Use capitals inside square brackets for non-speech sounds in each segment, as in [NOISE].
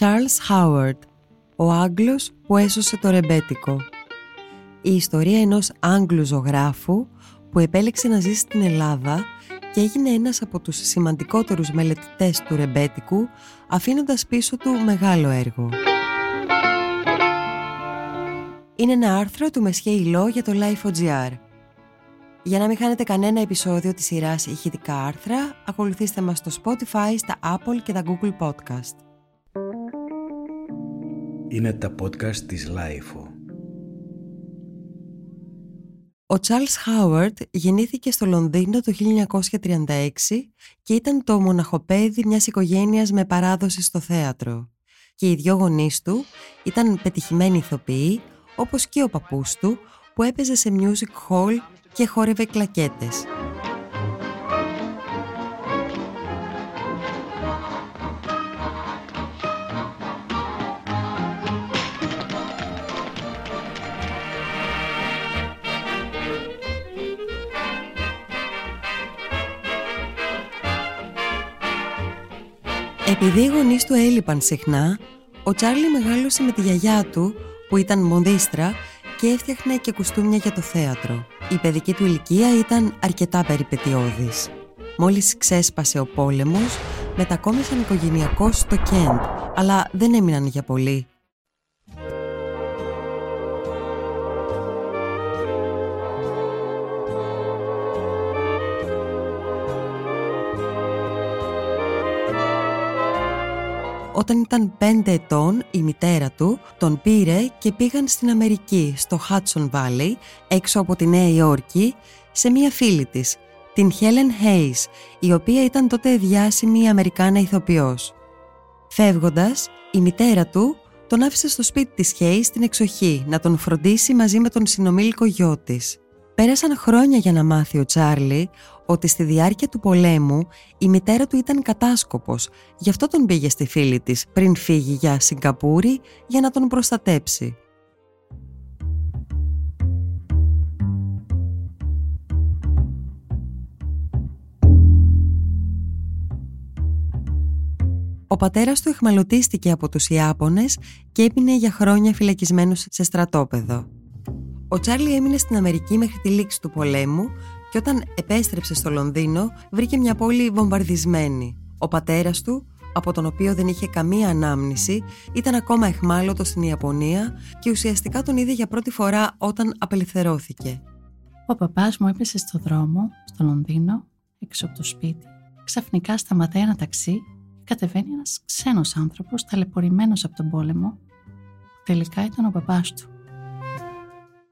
Charles Howard, ο Άγγλος που έσωσε το ρεμπέτικο. Η ιστορία ενός Άγγλου ζωγράφου που επέλεξε να ζήσει στην Ελλάδα και έγινε ένας από τους σημαντικότερους μελετητές του ρεμπέτικου αφήνοντας πίσω του μεγάλο έργο. Είναι ένα άρθρο του Μεσχέ Ιλό για το Life.gr. Για να μην χάνετε κανένα επεισόδιο της σειράς ηχητικά άρθρα, ακολουθήστε μας στο Spotify, στα Apple και τα Google Podcast. Είναι τα podcast της Lifeo. Ο Charles Howard γεννήθηκε στο Λονδίνο το 1936 και ήταν το μοναχοπέδι μιας οικογένειας με παράδοση στο θέατρο. Και οι δυο γονείς του ήταν πετυχημένοι ηθοποιοί, όπως και ο παππούς του, που έπαιζε σε music hall και χόρευε κλακέτες. Επειδή οι γονείς του έλειπαν συχνά, ο Τσάρλι μεγάλωσε με τη γιαγιά του, που ήταν μοντίστρα και έφτιαχνε και κουστούμια για το θέατρο. Η παιδική του ηλικία ήταν αρκετά περιπετειώδης. Μόλις ξέσπασε ο πόλεμος, μετακόμισαν οικογενειακώς στο Κέντ, αλλά δεν έμειναν για πολύ. Όταν ήταν πέντε ετών η μητέρα του τον πήρε και πήγαν στην Αμερική, στο Hudson Valley, έξω από τη Νέα Υόρκη, σε μία φίλη της, την Helen Hayes, η οποία ήταν τότε διάσημη Αμερικάνα ηθοποιός. Φεύγοντας, η μητέρα του τον άφησε στο σπίτι της Hayes στην εξοχή να τον φροντίσει μαζί με τον συνομήλικο γιο της. Πέρασαν χρόνια για να μάθει ο Τσάρλι ότι στη διάρκεια του πολέμου η μητέρα του ήταν κατάσκοπος, γι' αυτό τον πήγε στη φίλη της πριν φύγει για Σιγκαπούρη για να τον προστατέψει. Ο πατέρας του εχμαλωτίστηκε από τους Ιάπωνες και έπινε για χρόνια φυλακισμένος σε στρατόπεδο. Ο Τσάρλι έμεινε στην Αμερική μέχρι τη λήξη του πολέμου και όταν επέστρεψε στο Λονδίνο βρήκε μια πόλη βομβαρδισμένη. Ο πατέρας του, από τον οποίο δεν είχε καμία ανάμνηση, ήταν ακόμα εχμάλωτος στην Ιαπωνία και ουσιαστικά τον είδε για πρώτη φορά όταν απελευθερώθηκε. Ο παπάς μου έπεσε στο δρόμο, στο Λονδίνο, έξω από το σπίτι. Ξαφνικά σταματάει ένα ταξί και κατεβαίνει ένας ξένος άνθρωπος ταλαιπωρημένος από τον πόλεμο. Τελικά ήταν ο παπάς του.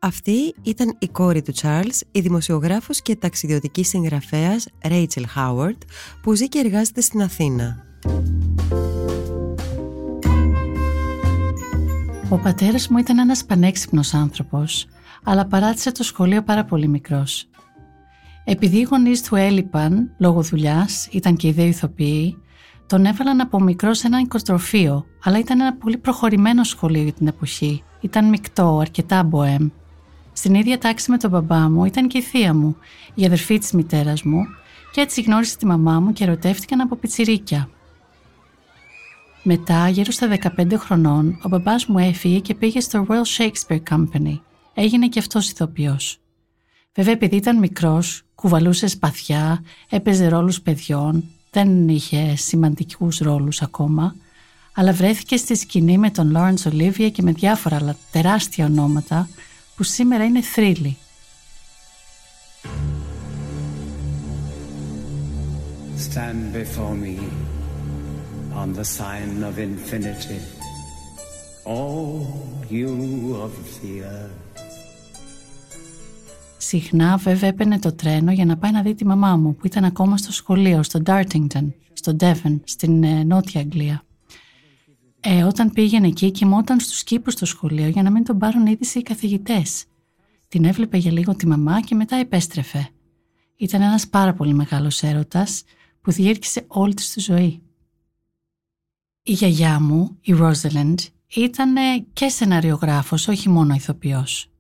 Αυτή ήταν η κόρη του Charles, η δημοσιογράφος και ταξιδιωτική συγγραφέας Rachel Howard, που ζει και εργάζεται στην Αθήνα. Ο πατέρας μου ήταν ένας πανέξυπνος άνθρωπος, αλλά παράτησε το σχολείο πάρα πολύ μικρός. Επειδή οι γονείς του έλειπαν λόγω δουλειάς, ήταν και οι δύο ηθοποιοί, τον έβαλαν από μικρό σε ένα οικοτροφείο, αλλά ήταν ένα πολύ προχωρημένο σχολείο για την εποχή. Ήταν μεικτό, αρκετά μποέμ. Στην ίδια τάξη με τον μπαμπά μου ήταν και η θεία μου, η αδερφή της μητέρας μου, και έτσι γνώρισε τη μαμά μου και ερωτεύτηκαν από πιτσιρίκια. Μετά, γύρω στα 15 χρονών, ο μπαμπάς μου έφυγε και πήγε στο Royal Shakespeare Company. Έγινε και αυτός ηθοποιός. Βέβαια, επειδή ήταν μικρός, κουβαλούσε σπαθιά, έπαιζε ρόλους παιδιών, δεν είχε σημαντικούς ρόλους ακόμα, αλλά βρέθηκε στη σκηνή με τον Lawrence Olivier και με διάφορα άλλα τεράστια ονόματα που σήμερα είναι θρύλοι. Stand before me on the sign of infinity, all you of the earth. Συχνά βέβαια έπαιρνε το τρένο για να πάει να δει τη μαμά μου που ήταν ακόμα στο σχολείο, στο Dartington, στο Devon, στην ε, Νότια Αγγλία. Ε, όταν πήγαινε εκεί, κοιμόταν στους κήπους στο σχολείο για να μην τον πάρουν είδηση οι καθηγητές. Την έβλεπε για λίγο τη μαμά και μετά επέστρεφε. Ήταν ένας πάρα πολύ μεγάλος έρωτας που διήρκησε όλη της τη ζωή. Η γιαγιά μου, η Ρόζελεντ, ήταν και σεναριογράφος, όχι μόνο ηθοποιός.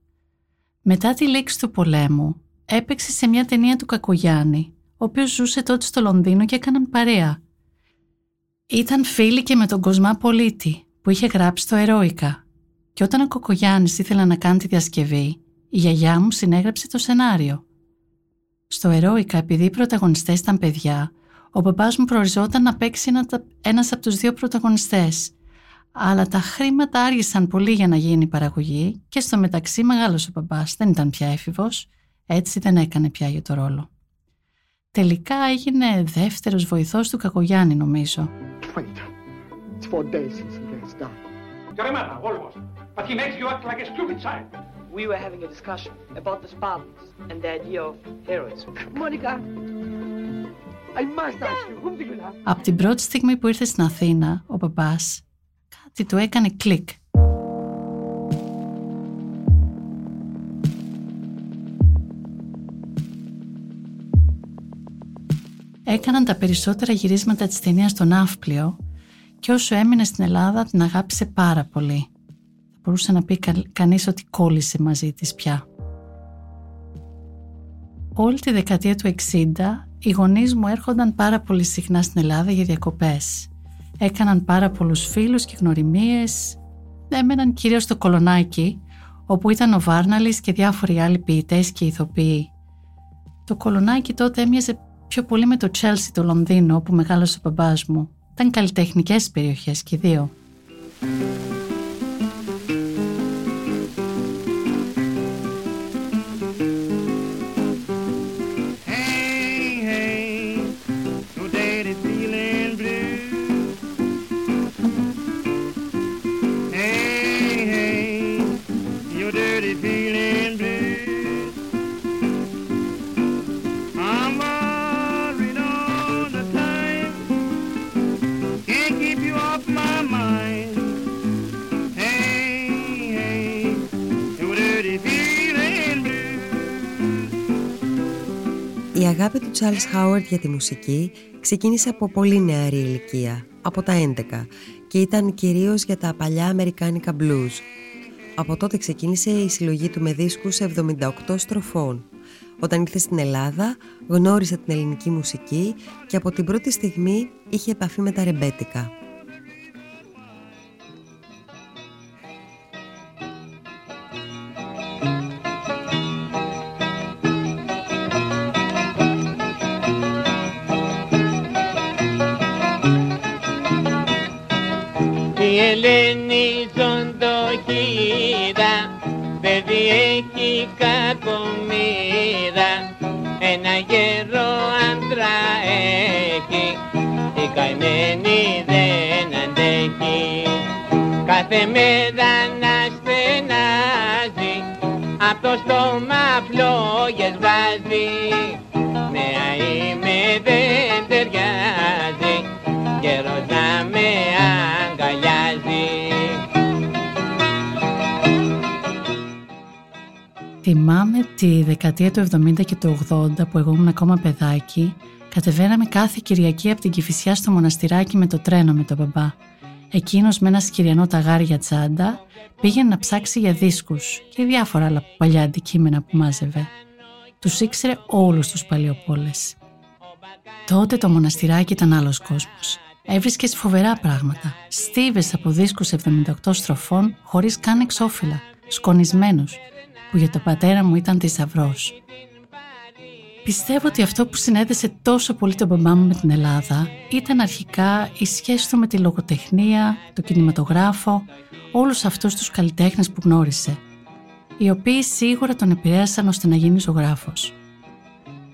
Μετά τη λήξη του πολέμου, έπαιξε σε μια ταινία του Κακογιάννη, ο οποίος ζούσε τότε στο Λονδίνο και έκαναν παρέα. Ήταν φίλοι και με τον Κοσμά Πολίτη, που είχε γράψει το Ερόικα. Και όταν ο Κοκογιάννης ήθελε να κάνει τη διασκευή, η γιαγιά μου συνέγραψε το σενάριο. Στο Ερόικα, επειδή οι πρωταγωνιστές ήταν παιδιά, ο παπάς μου προοριζόταν να παίξει ένα, ένας από τους δύο πρωταγωνιστές. Αλλά τα χρήματα άργησαν πολύ για να γίνει η παραγωγή και στο μεταξύ μεγάλος ο παπάς δεν ήταν πια έφηβος, έτσι δεν έκανε πια για το ρόλο. Τελικά έγινε δεύτερος βοηθός του Κακογιάννη νομίζω. We were having a discussion about the Spartans and the idea of heroism. [LAUGHS] Monica, I must ask you, whom do you love? Από την πρώτη στιγμή που ήρθε στην Αθήνα, ο παπάς, κάτι του έκανε κλικ. Έκαναν τα περισσότερα γυρίσματα της ταινίας στο Ναύπλιο και όσο έμεινε στην Ελλάδα την αγάπησε πάρα πολύ. Θα μπορούσε να πει κα, κανείς ότι κόλλησε μαζί της πια. Όλη τη δεκαετία του 60 οι γονείς μου έρχονταν πάρα πολύ συχνά στην Ελλάδα για διακοπές. Έκαναν πάρα πολλούς φίλους και γνωριμίες. Έμεναν κυρίως στο Κολονάκι, όπου ήταν ο Βάρναλης και διάφοροι άλλοι ποιητές και ηθοποιοί. Το Κολονάκι τότε έμοιαζε πιο πολύ με το Chelsea το Λονδίνο όπου μεγάλωσε ο μπαμπάς μου. Ήταν καλλιτεχνικές περιοχές και δύο. Charles Howard για τη μουσική ξεκίνησε από πολύ νεαρή ηλικία, από τα 11, και ήταν κυρίως για τα παλιά αμερικάνικα blues. Από τότε ξεκίνησε η συλλογή του με δίσκους 78 στροφών. Όταν ήρθε στην Ελλάδα, γνώρισε την ελληνική μουσική και από την πρώτη στιγμή είχε επαφή με τα ρεμπέτικα. Κάθε μέρα να στενάζει απ' το στόμα φλόγες βάζει. Νέα είμαι δεν ταιριάζει καιρός να με αγκαλιάζει. Θυμάμαι τη δεκαετία του 70 και του 80 που εγώ ήμουν ακόμα παιδάκι Κατεβαίναμε κάθε Κυριακή από την Κηφισιά στο μοναστηράκι με το τρένο με τον μπαμπά. Εκείνος με ένα σκυριανό ταγάρι για τσάντα πήγαινε να ψάξει για δίσκους και διάφορα άλλα παλιά αντικείμενα που μάζευε. Τους ήξερε όλους τους παλιοπόλες. Τότε το μοναστηράκι ήταν άλλος κόσμος. Έβρισκε φοβερά πράγματα. Στίβες από δίσκους 78 στροφών χωρίς καν εξώφυλλα, σκονισμένους, που για το πατέρα μου ήταν θησαυρός. Πιστεύω ότι αυτό που συνέδεσε τόσο πολύ τον μπαμπά μου με την Ελλάδα ήταν αρχικά η σχέση του με τη λογοτεχνία, το κινηματογράφο, όλους αυτούς τους καλλιτέχνες που γνώρισε, οι οποίοι σίγουρα τον επηρέασαν ώστε να γίνει ζωγράφος.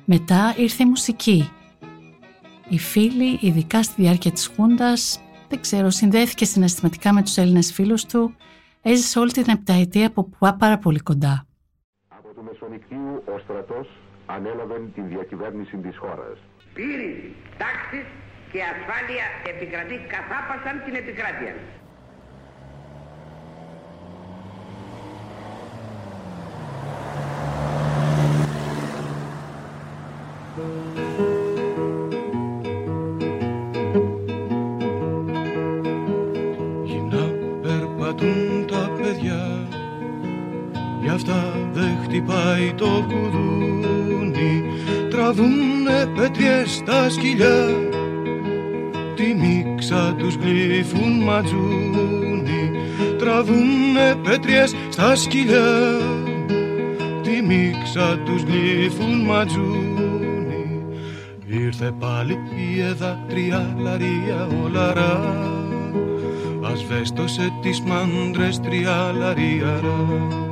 Μετά ήρθε η μουσική. Οι φίλοι, ειδικά στη διάρκεια της Χούντας, δεν ξέρω, συνδέθηκε συναισθηματικά με τους Έλληνες φίλους του, έζησε όλη την επταετία από πάρα πολύ κοντά. Από το Μεσονικίου ο στρατός ανέλαβαν την διακυβέρνηση της χώρας. Πύρη, τάξη και ασφάλεια επικρατεί καθάπασαν την επικράτεια. Για να περπατούν τα παιδιά, γι' αυτά δεν χτυπάει το κουδούνι Τραβούνε πέτριες στα σκυλιά. Τη μίξα τους γλύφουν ματζούνι. Τραβούνε πέτριες στα σκυλιά. Τη μίξα τους γλύφουν ματζούνι. Ήρθε πάλι η εδα τρία λαρία ολαρά. Ασβέστοσε τις μάντρες τρία λαρίαρα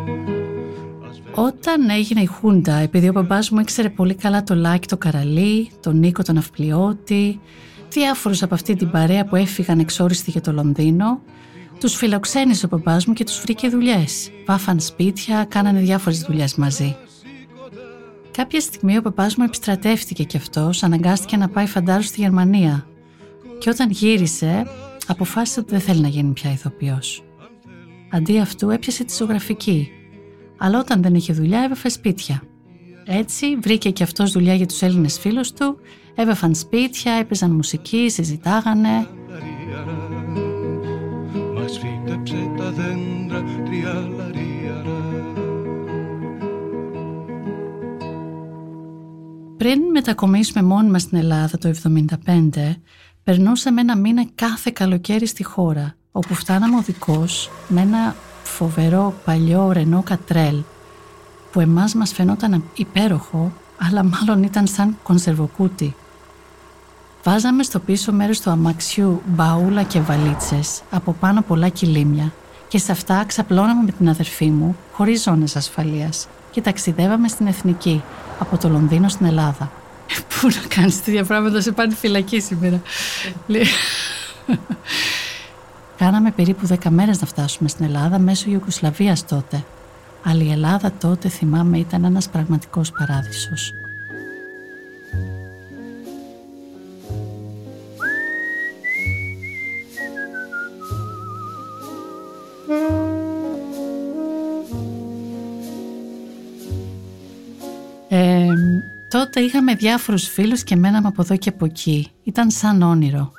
όταν έγινε η Χούντα, επειδή ο μπαμπάς μου ήξερε πολύ καλά το Λάκη το Καραλί, τον Νίκο τον Αυπλιώτη, διάφορους από αυτή την παρέα που έφυγαν εξόριστοι για το Λονδίνο, τους φιλοξένησε ο μπαμπάς μου και τους βρήκε δουλειές. Βάφαν σπίτια, κάνανε διάφορες δουλειές μαζί. Κάποια στιγμή ο μπαμπάς μου επιστρατεύτηκε κι αυτός, αναγκάστηκε να πάει φαντάρου στη Γερμανία. Και όταν γύρισε, αποφάσισε ότι δεν θέλει να γίνει πια ηθοποιός. Αντί αυτού έπιασε τη ζωγραφική αλλά όταν δεν είχε δουλειά έβεφε σπίτια. Έτσι βρήκε και αυτός δουλειά για τους Έλληνες φίλους του, έβεφαν σπίτια, έπαιζαν μουσική, συζητάγανε. Πριν μετακομίσουμε μόνοι μας στην Ελλάδα το 1975, περνούσαμε ένα μήνα κάθε καλοκαίρι στη χώρα, όπου φτάναμε οδικός με ένα φοβερό παλιό Ρενό Κατρέλ που εμάς μας φαινόταν υπέροχο αλλά μάλλον ήταν σαν κονσερβοκούτι. Βάζαμε στο πίσω μέρος του αμαξιού μπαούλα και βαλίτσες από πάνω πολλά κιλίμια και σε αυτά ξαπλώναμε με την αδερφή μου χωρίς ζώνες ασφαλείας και ταξιδεύαμε στην Εθνική από το Λονδίνο στην Ελλάδα. Πού να κάνεις τέτοια πράγματα, σε πάνε φυλακή σήμερα. Κάναμε περίπου 10 μέρες να φτάσουμε στην Ελλάδα μέσω Ιουγκοσλαβίας τότε. Αλλά η Ελλάδα τότε θυμάμαι ήταν ένας πραγματικός παράδεισος. Ε, τότε είχαμε διάφορους φίλους και μέναμε από εδώ και από εκεί. Ήταν σαν όνειρο.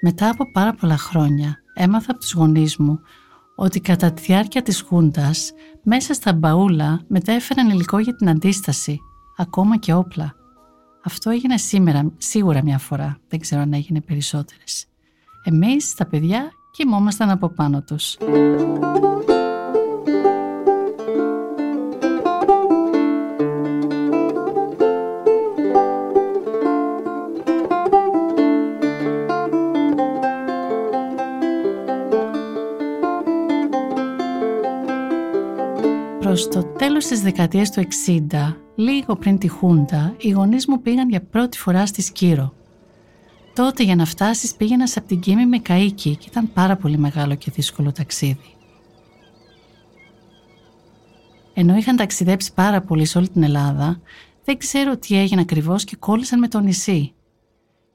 Μετά από πάρα πολλά χρόνια έμαθα από τους γονείς μου ότι κατά τη διάρκεια της Χούντας μέσα στα μπαούλα μετέφεραν υλικό για την αντίσταση, ακόμα και όπλα. Αυτό έγινε σήμερα, σίγουρα μια φορά, δεν ξέρω αν έγινε περισσότερες. Εμείς, τα παιδιά, κοιμόμασταν από πάνω τους. Τέλος της δεκαετίας του 60, λίγο πριν τη Χούντα, οι γονείς μου πήγαν για πρώτη φορά στη Σκύρο. Τότε για να φτάσεις πήγαινας από την Κίμη με καΐκι και ήταν πάρα πολύ μεγάλο και δύσκολο ταξίδι. Ενώ είχαν ταξιδέψει πάρα πολύ σε όλη την Ελλάδα, δεν ξέρω τι έγινε ακριβώς και κόλλησαν με το νησί.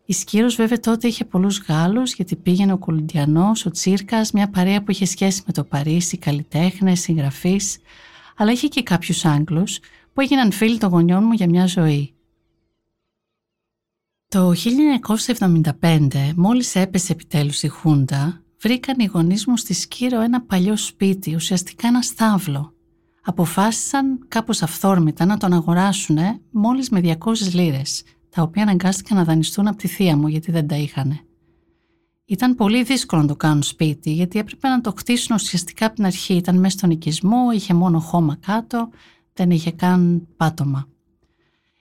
Η Σκύρος βέβαια τότε είχε πολλούς Γάλλους γιατί πήγαινε ο Κολουντιανός, ο Τσίρκας, μια παρέα που είχε σχέση με το Παρίσι, καλλιτέχνες, συγγραφείς, αλλά είχε και κάποιους Άγγλους που έγιναν φίλοι των γονιών μου για μια ζωή. Το 1975, μόλις έπεσε επιτέλους η Χούντα, βρήκαν οι γονείς μου στη Σκύρο ένα παλιό σπίτι, ουσιαστικά ένα στάβλο. Αποφάσισαν κάπως αυθόρμητα να τον αγοράσουν μόλις με 200 λίρες, τα οποία αναγκάστηκαν να δανειστούν από τη θεία μου γιατί δεν τα είχανε. Ήταν πολύ δύσκολο να το κάνουν σπίτι γιατί έπρεπε να το χτίσουν ουσιαστικά από την αρχή. Ήταν μέσα στον οικισμό, είχε μόνο χώμα κάτω, δεν είχε καν πάτωμα.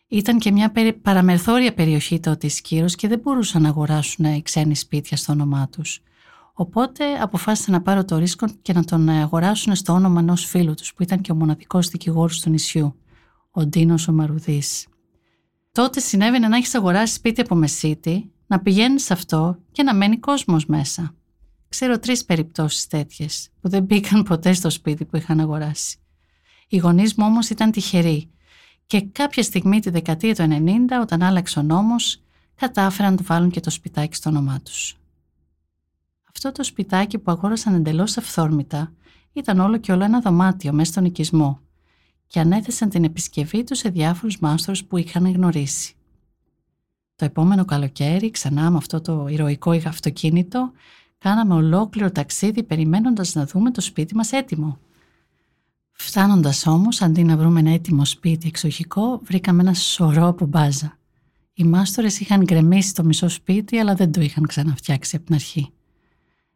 Ήταν και μια παραμερθόρια περιοχή τότε η Σκύρος και δεν μπορούσαν να αγοράσουν ξένοι σπίτια στο όνομά τους. Οπότε αποφάσισαν να πάρω το ρίσκο και να τον αγοράσουν στο όνομα ενός φίλου τους που ήταν και ο μοναδικός δικηγόρος του νησιού, ο Ντίνος ο Μαρουδής. Τότε συνέβαινε να έχεις αγοράσει σπίτι από μεσίτη, να πηγαίνεις σε αυτό και να μένει κόσμος μέσα. Ξέρω τρεις περιπτώσεις τέτοιες που δεν μπήκαν ποτέ στο σπίτι που είχαν αγοράσει. Οι γονείς μου όμως ήταν τυχεροί και κάποια στιγμή τη δεκαετία του 90 όταν άλλαξε ο νόμος κατάφεραν να του βάλουν και το σπιτάκι στο όνομά τους. Αυτό το σπιτάκι που αγόρασαν εντελώς αυθόρμητα ήταν όλο και όλο ένα δωμάτιο μέσα στον οικισμό και ανέθεσαν την επισκευή τους σε διάφορους μάστρους που είχαν γνωρίσει. Το επόμενο καλοκαίρι, ξανά με αυτό το ηρωικό αυτοκίνητο, κάναμε ολόκληρο ταξίδι περιμένοντας να δούμε το σπίτι μας έτοιμο. Φτάνοντας όμως, αντί να βρούμε ένα έτοιμο σπίτι εξοχικό, βρήκαμε ένα σωρό από μπάζα. Οι μάστορες είχαν γκρεμίσει το μισό σπίτι, αλλά δεν το είχαν ξαναφτιάξει από την αρχή.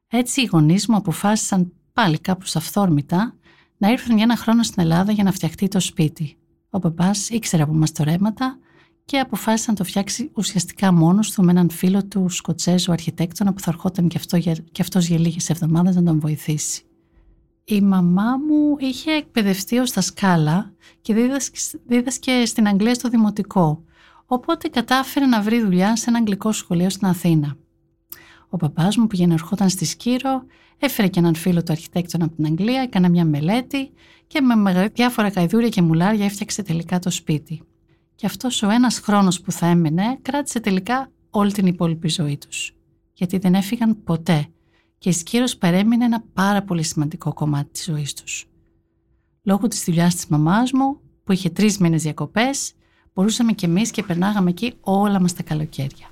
Έτσι οι γονείς μου αποφάσισαν πάλι κάπου αυθόρμητα να έρθουν για ένα χρόνο στην Ελλάδα για να φτιαχτεί το σπίτι. Ο παπάς ήξερε από μαστορέματα και αποφάσισε να το φτιάξει ουσιαστικά μόνος του με έναν φίλο του Σκοτσέζου αρχιτέκτονα που θα ερχόταν και, αυτό, και αυτός για λίγες εβδομάδες να τον βοηθήσει. Η μαμά μου είχε εκπαιδευτεί ως σκάλα και δίδασκε, δίδασκε στην Αγγλία στο δημοτικό, οπότε κατάφερε να βρει δουλειά σε ένα αγγλικό σχολείο στην Αθήνα. Ο παπάς μου πήγαινε ερχόταν στη Σκύρο, έφερε και έναν φίλο του αρχιτέκτονα από την Αγγλία, έκανε μια μελέτη και με διάφορα καηδούρια και μουλάρια έφτιαξε τελικά το σπίτι. Και αυτός ο ένας χρόνος που θα έμενε κράτησε τελικά όλη την υπόλοιπη ζωή τους. Γιατί δεν έφυγαν ποτέ και η Σκύρος παρέμεινε ένα πάρα πολύ σημαντικό κομμάτι της ζωής τους. Λόγω της δουλειάς της μαμάς μου, που είχε τρεις μήνες διακοπές, μπορούσαμε κι εμείς και περνάγαμε εκεί όλα μας τα καλοκαίρια.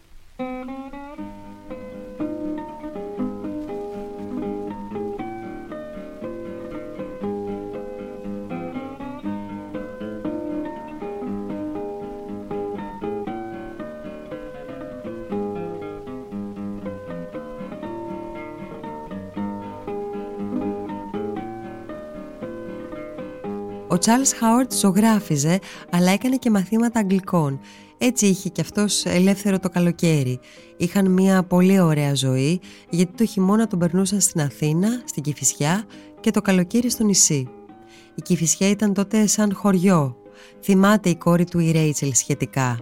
Ο Charles Χάουαρτ ζωγράφιζε, αλλά έκανε και μαθήματα αγγλικών. Έτσι είχε και αυτός ελεύθερο το καλοκαίρι. Είχαν μια πολύ ωραία ζωή, γιατί το χειμώνα τον περνούσαν στην Αθήνα, στην Κηφισιά και το καλοκαίρι στο νησί. Η Κηφισιά ήταν τότε σαν χωριό. Θυμάται η κόρη του η Ρέιτσελ σχετικά.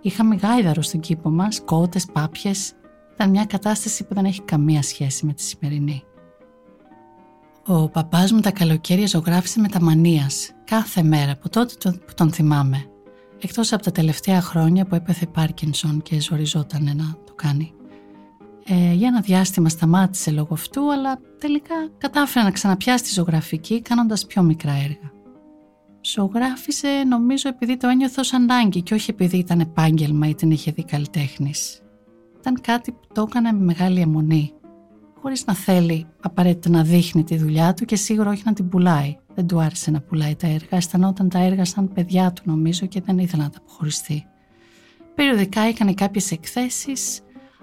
Είχαμε γάιδαρο στον κήπο μας, κότες, πάπιες. Ήταν μια κατάσταση που δεν έχει καμία σχέση με τη σημερινή. Ο παπάς μου τα καλοκαίρια ζωγράφισε με τα μανίας, κάθε μέρα, από τότε που τον θυμάμαι. Εκτός από τα τελευταία χρόνια που έπεθε Πάρκινσον και ζοριζόταν να το κάνει. Ε, για ένα διάστημα σταμάτησε λόγω αυτού, αλλά τελικά κατάφερε να ξαναπιάσει τη ζωγραφική κάνοντας πιο μικρά έργα. Ζωγράφισε νομίζω επειδή το ένιωθε ως ανάγκη και όχι επειδή ήταν επάγγελμα ή την είχε δει καλλιτέχνης. Ήταν κάτι που το έκανε με μεγάλη αιμονή χωρίς να θέλει απαραίτητα να δείχνει τη δουλειά του και σίγουρα όχι να την πουλάει. Δεν του άρεσε να πουλάει τα έργα. Αισθανόταν τα έργα σαν παιδιά του, νομίζω, και δεν ήθελε να τα αποχωριστεί. Περιοδικά έκανε κάποιες εκθέσεις,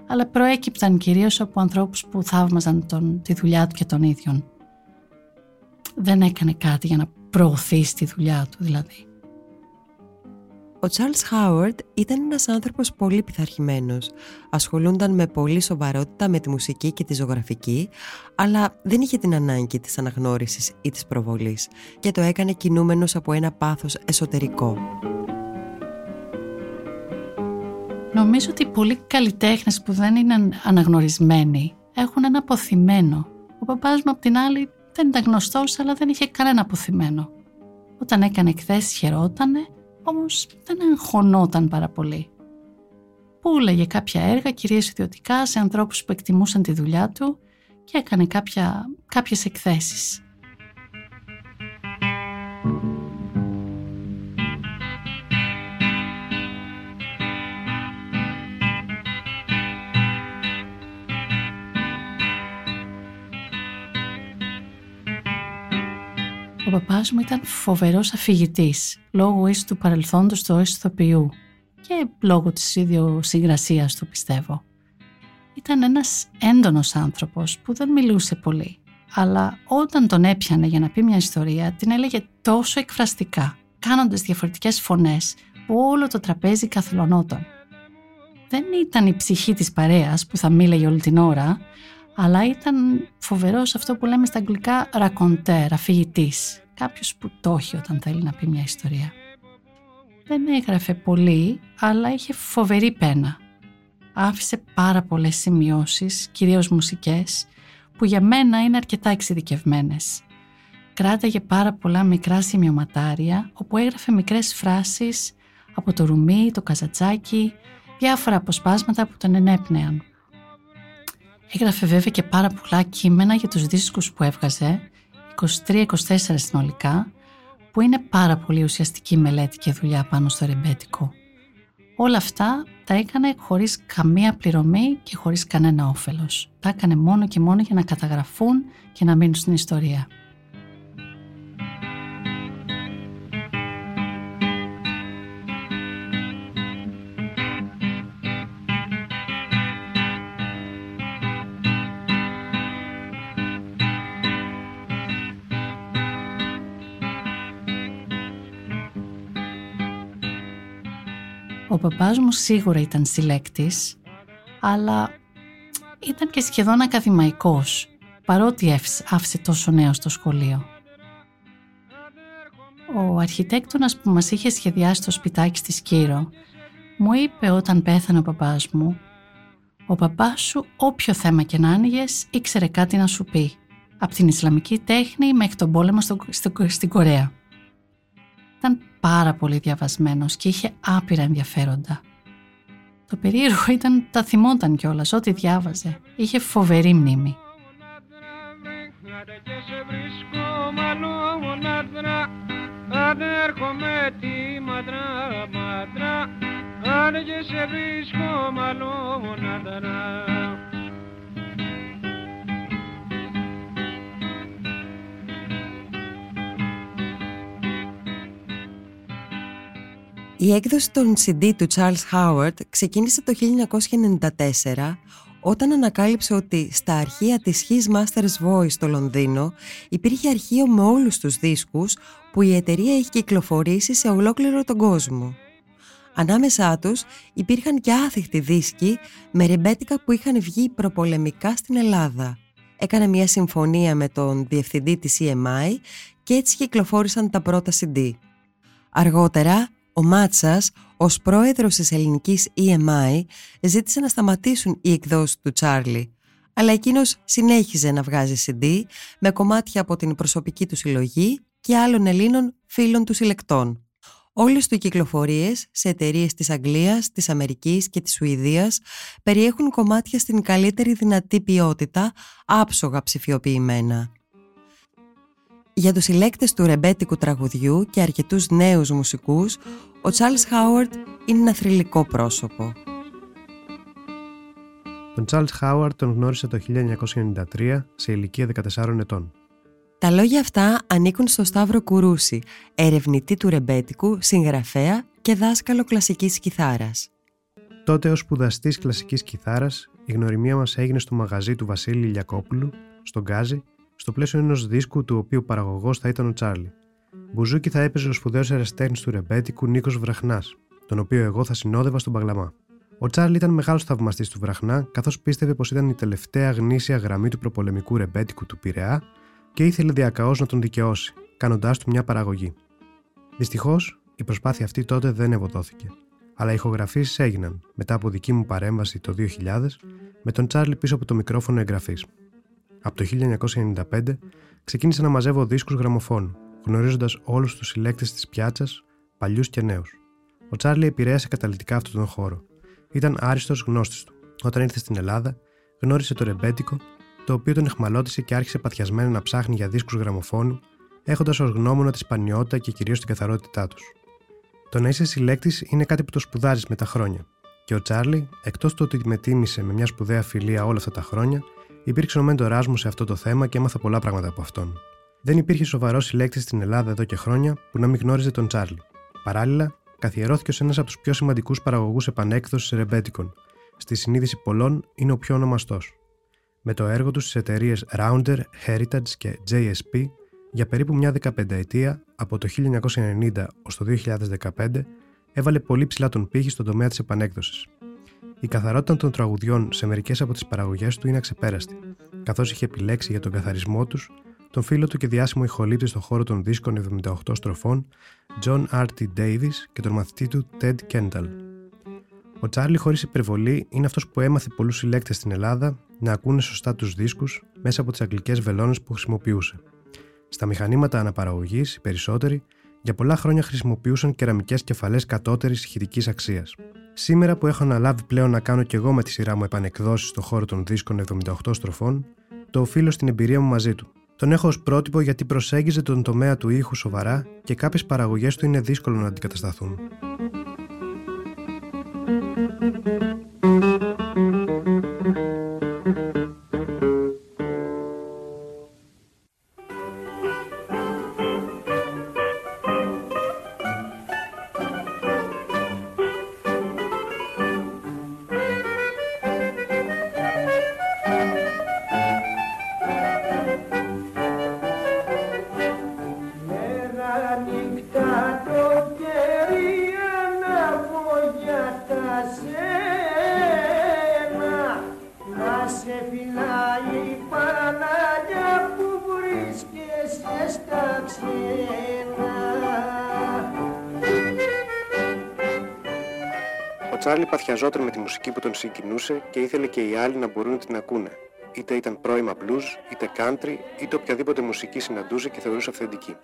αλλά προέκυπταν κυρίως από ανθρώπους που θαύμαζαν τον, τη δουλειά του και τον ίδιο. Δεν έκανε κάτι για να προωθήσει τη δουλειά του, δηλαδή. Ο Charles Howard ήταν ένας άνθρωπος πολύ πειθαρχημένος. Ασχολούνταν με πολύ σοβαρότητα με τη μουσική και τη ζωγραφική, αλλά δεν είχε την ανάγκη της αναγνώρισης ή της προβολής και το έκανε κινούμενος από ένα πάθος εσωτερικό. Νομίζω ότι πολλοί καλλιτέχνες που δεν είναι αναγνωρισμένοι έχουν ένα αποθυμένο. Ο παπάς μου απ' την άλλη δεν ήταν γνωστός αλλά δεν είχε κανένα αποθυμένο. Όταν έκανε εκθέσεις χαιρότανε όμως δεν εγχωνόταν πάρα πολύ. Πούλεγε κάποια έργα, κυρίως ιδιωτικά, σε ανθρώπους που εκτιμούσαν τη δουλειά του και έκανε κάποια, κάποιες εκθέσεις. Ο παπάς μου ήταν φοβερός αφηγητής, λόγω ίσου του παρελθόντος του ως ηθοποιού και λόγω της ιδιοσυγκρασίας του πιστεύω. Ήταν ένας έντονος άνθρωπος που δεν μιλούσε πολύ, αλλά όταν τον έπιανε για να πει μια ιστορία την έλεγε τόσο εκφραστικά, κάνοντας διαφορετικές φωνές που όλο το τραπέζι καθυλωνόταν. Δεν ήταν η ψυχή της παρέας που θα μίλαγε όλη την ώρα, αλλά ήταν φοβερός αυτό που λέμε στα αγγλικά raconteur, αφηγητής, κάποιος που το έχει όταν θέλει να πει μια ιστορία. Δεν έγραφε πολύ, αλλά είχε φοβερή πένα. Άφησε πάρα πολλές σημειώσεις, κυρίως μουσικές, που για μένα είναι αρκετά εξειδικευμένες. Κράταγε πάρα πολλά μικρά σημειωματάρια, όπου έγραφε μικρές φράσεις από το ρουμί, το καζατσάκι, διάφορα αποσπάσματα που τον ενέπνεαν. Έγραφε βέβαια και πάρα πολλά κείμενα για τους δίσκους που έβγαζε, 23-24 συνολικά, που είναι πάρα πολύ ουσιαστική μελέτη και δουλειά πάνω στο ρεμπέτικο. Όλα αυτά τα έκανε χωρίς καμία πληρωμή και χωρίς κανένα όφελος. Τα έκανε μόνο και μόνο για να καταγραφούν και να μείνουν στην ιστορία. Ο παπάς μου σίγουρα ήταν συλλέκτης, αλλά ήταν και σχεδόν ακαδημαϊκός, παρότι άφησε τόσο νέο στο σχολείο. Ο αρχιτέκτονας που μας είχε σχεδιάσει το σπιτάκι στη Σκύρο μου είπε όταν πέθανε ο παπάς μου «Ο παπάς σου όποιο θέμα και να άνοιγες ήξερε κάτι να σου πει, από την Ισλαμική τέχνη μέχρι τον πόλεμο στο, στο, στην Κορέα». Ήταν πάρα πολύ διαβασμένος και είχε άπειρα ενδιαφέροντα. Το περίεργο ήταν τα θυμόταν κιόλας ό,τι διάβαζε. Είχε φοβερή μνήμη. Αν έρχομαι τη μαντρά, μαντρά Αν και σε βρίσκω μαλώναδρά Η έκδοση των CD του Charles Howard ξεκίνησε το 1994 όταν ανακάλυψε ότι στα αρχεία της His Masters Voice στο Λονδίνο υπήρχε αρχείο με όλους τους δίσκους που η εταιρεία έχει κυκλοφορήσει σε ολόκληρο τον κόσμο. Ανάμεσά τους υπήρχαν και άθικτοι δίσκοι με ρεμπέτικα που είχαν βγει προπολεμικά στην Ελλάδα. Έκανε μια συμφωνία με τον διευθυντή της EMI και έτσι κυκλοφόρησαν τα πρώτα CD. Αργότερα ο Μάτσας, ως πρόεδρος της ελληνικής EMI, ζήτησε να σταματήσουν οι εκδόσεις του Τσάρλι, αλλά εκείνος συνέχιζε να βγάζει CD με κομμάτια από την προσωπική του συλλογή και άλλων Ελλήνων φίλων του συλλεκτών. Όλες του οι κυκλοφορίες σε εταιρείες της Αγγλίας, της Αμερικής και της Σουηδίας περιέχουν κομμάτια στην καλύτερη δυνατή ποιότητα, άψογα ψηφιοποιημένα. Για τους συλλέκτες του ρεμπέτικου τραγουδιού και αρκετούς νέους μουσικούς, ο Charles Howard είναι ένα θρηλυκό πρόσωπο. Τον Charles Howard τον γνώρισε το 1993 σε ηλικία 14 ετών. Τα λόγια αυτά ανήκουν στο Σταύρο Κουρούση, ερευνητή του ρεμπέτικου, συγγραφέα και δάσκαλο κλασικής κιθάρας. Τότε ως σπουδαστής κλασικής κιθάρας, η γνωριμία μας έγινε στο μαγαζί του Βασίλη Ηλιακόπουλου, στον Γκάζι, στο πλαίσιο ενός δίσκου του οποίου παραγωγός θα ήταν ο Τσάρλι. Μπουζούκι θα έπαιζε ο σπουδαίος εραστέχνη του ρεμπέτικου Νίκος Βραχνάς, τον οποίο εγώ θα συνόδευα στον Παγλαμά. Ο Τσάρλι ήταν μεγάλος θαυμαστής του Βραχνά, καθώς πίστευε πως ήταν η τελευταία γνήσια γραμμή του προπολεμικού ρεμπέτικου του Πειραιά και ήθελε διακαώς να τον δικαιώσει, κάνοντάς του μια παραγωγή. Δυστυχώς, η προσπάθεια αυτή τότε δεν ευωδόθηκε. Αλλά οι ηχογραφήσεις έγιναν μετά από δική μου παρέμβαση το 2000 με τον Τσάρλι πίσω από το μικρόφωνο εγγραφής. Από το 1995 ξεκίνησα να μαζεύω δίσκους γραμμοφώνου, γνωρίζοντας όλους τους συλλέκτες της πιάτσας, παλιούς και νέους. Ο Τσάρλι επηρέασε καταλητικά αυτόν τον χώρο. Ήταν άριστος γνώστης του. Όταν ήρθε στην Ελλάδα, γνώρισε το ρεμπέτικο, το οποίο τον εχμαλώτησε και άρχισε παθιασμένα να ψάχνει για δίσκους γραμμοφώνου, έχοντας ως γνώμονα τη σπανιότητα και κυρίως την καθαρότητά τους. Το να είσαι συλλέκτης είναι κάτι που το σπουδάζεις με τα χρόνια. Και ο Τσάρλι, εκτός του ότι με τίμησε με μια σπουδαία φιλία όλα αυτά τα χρόνια, υπήρξε ο μέντοράς μου σε αυτό το θέμα και έμαθα πολλά πράγματα από αυτόν. Δεν υπήρχε σοβαρός συλλέκτης στην Ελλάδα εδώ και χρόνια που να μην γνώριζε τον Τσάρλι. Παράλληλα, καθιερώθηκε ως ένας από τους πιο σημαντικούς παραγωγούς επανέκδοσης ρεμπέτικων. Στη συνείδηση πολλών είναι ο πιο ονομαστός. Με το έργο του στις εταιρείες Rounder, Heritage και JSP για περίπου μια δεκαπενταετία από το 1990 ως το 2015 έβαλε πολύ ψηλά τον πύχη στον τομέα της επανέκδοσης. Η καθαρότητα των τραγουδιών σε μερικές από τις παραγωγές του είναι αξεπέραστη, καθώς είχε επιλέξει για τον καθαρισμό τους τον φίλο του και διάσημο ηχολήπτη στον χώρο των δίσκων 78 στροφών, John R.T. Davis και τον μαθητή του Ted Kendall. Ο Τσάρλι, χωρίς υπερβολή, είναι αυτός που έμαθε πολλούς συλλέκτες στην Ελλάδα να ακούνε σωστά τους δίσκους μέσα από τις αγγλικές βελόνες που χρησιμοποιούσε. Στα μηχανήματα αναπαραγωγής, οι περισσότεροι για πολλά χρόνια χρησιμοποιούσαν κεραμικές κεφαλές κατώτερης ηχητικής αξίας. Σήμερα που έχω αναλάβει πλέον να κάνω κι εγώ με τη σειρά μου επανεκδόσεις στον χώρο των δίσκων 78 στροφών, το οφείλω στην εμπειρία μου μαζί του. Τον έχω ως πρότυπο γιατί προσέγγιζε τον τομέα του ήχου σοβαρά και κάποιες παραγωγές του είναι δύσκολο να αντικατασταθούν. Μουσική που τον συγκινούσε και ήθελε και οι άλλοι να μπορούν να την ακούνε. Είτε ήταν πρώιμα blues, είτε country, είτε οποιαδήποτε μουσική συναντούσε και θεωρούσε αυθεντική.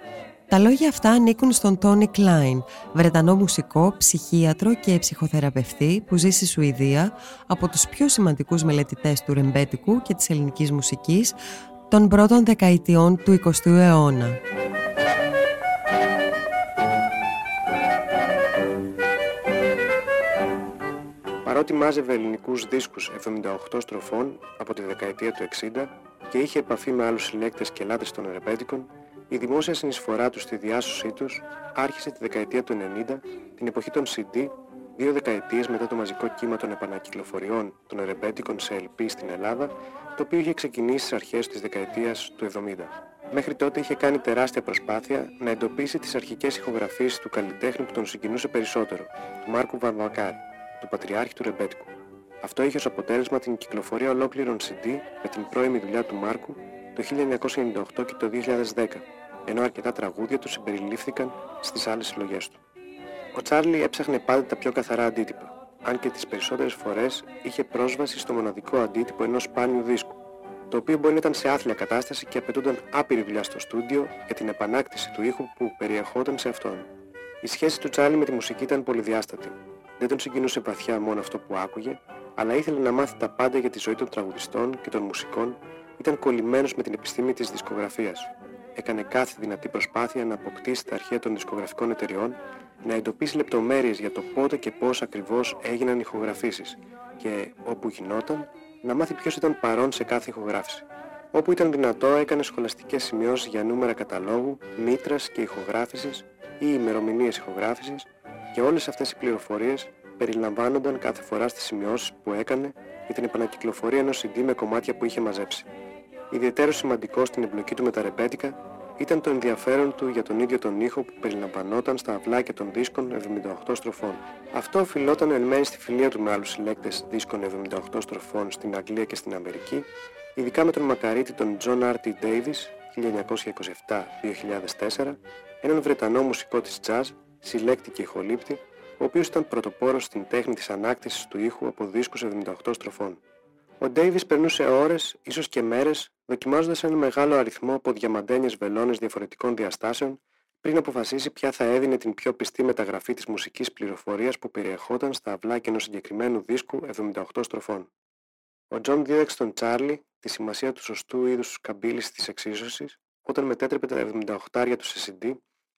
Τα λόγια αυτά ανήκουν στον Τόνι Κλάιν, Βρετανό μουσικό, ψυχίατρο και ψυχοθεραπευτή που ζει στη Σουηδία, από τους πιο σημαντικούς μελετητές του ρεμπέτικου και της ελληνικής μουσικής των πρώτων δεκαετιών του 20ου αιώνα. Παρότι μάζευε ελληνικούς δίσκους 78 στροφών από τη δεκαετία του 60 και είχε επαφή με άλλους συλλέκτες και λάτρες των ρεμπέτικων, η δημόσια συνεισφορά τους στη διάσωσή τους άρχισε τη δεκαετία του 90, την εποχή των CD, δύο δεκαετίες μετά το μαζικό κύμα των επανακυκλοφοριών των ρεμπέτικων σε LP στην Ελλάδα, το οποίο είχε ξεκινήσει στις αρχές της δεκαετίας του 70. Μέχρι τότε είχε κάνει τεράστια προσπάθεια να εντοπίσει τις αρχικές ηχογραφίες του καλλιτέχνη που τον συγκινούσε περισσότερο, του Μάρκου Βαρβακάρη του Πατριάρχη του Ρεμπέτικου. Αυτό είχε ως αποτέλεσμα την κυκλοφορία ολόκληρων CD με την πρώιμη δουλειά του Μάρκου το 1998 και το 2010, ενώ αρκετά τραγούδια του συμπεριλήφθηκαν στις άλλες συλλογές του. Ο Τσάρλι έψαχνε πάντα τα πιο καθαρά αντίτυπα, αν και τις περισσότερες φορές είχε πρόσβαση στο μοναδικό αντίτυπο ενός σπάνιου δίσκου, το οποίο μπορεί να ήταν σε άθλια κατάσταση και απαιτούνταν άπειρη δουλειά στο στούντιο για την επανάκτηση του ήχου που περιεχόταν σε αυτόν. Η σχέση του Τσάρλι με τη μουσική ήταν πολυδιάστατη, δεν τον συγκινούσε βαθιά μόνο αυτό που άκουγε, αλλά ήθελε να μάθει τα πάντα για τη ζωή των τραγουδιστών και των μουσικών, ήταν κολλημένος με την επιστήμη της δισκογραφίας. Έκανε κάθε δυνατή προσπάθεια να αποκτήσει τα αρχεία των δισκογραφικών εταιριών, να εντοπίσει λεπτομέρειες για το πότε και πώς ακριβώς έγιναν οι ηχογραφήσεις και, όπου γινόταν, να μάθει ποιος ήταν παρόν σε κάθε ηχογράφηση. Όπου ήταν δυνατό έκανε σχολαστικές σημειώσεις για νούμερα καταλόγου, μήτρας και ηχογράφησης ή ημερομηνίες ηχογράφησης, και όλες αυτές οι πληροφορίες περιλαμβάνονταν κάθε φορά στις σημειώσεις που έκανε για την επανακυκλοφορία ενός CD με κομμάτια που είχε μαζέψει. Ιδιαίτερος σημαντικός στην εμπλοκή του με τα ρεμπέτικα ήταν το ενδιαφέρον του για τον ίδιο τον ήχο που περιλαμβανόταν στα αυλάκια των δίσκων 78 στροφών. Αυτό οφειλόταν εν μέρει στη φιλία του με άλλους συλλέκτες δίσκων 78 στροφών στην Αγγλία και στην Αμερική, ειδικά με τον μακαρίτη τον John R.T. Davis 1927-2004, έναν Βρετανό μουσικό της jazz συλλέκτη και ηχολήπτη, ο οποίος ήταν πρωτοπόρος στην τέχνη της ανάκτησης του ήχου από δίσκους 78 στροφών. Ο Ντέιβις περνούσε ώρες, ίσως και μέρες, δοκιμάζοντας ένα μεγάλο αριθμό από διαμαντένιες βελόνες διαφορετικών διαστάσεων, πριν αποφασίσει ποια θα έδινε την πιο πιστή μεταγραφή της μουσικής πληροφορίας που περιεχόταν στα αυλάκια ενός συγκεκριμένου δίσκου 78 στροφών. Ο Τζον δίδαξε τον Τσάρλι τη σημασία του σωστού είδους καμπύλης της εξίσωσης όταν μετέτρεπε τα 78 του σε CD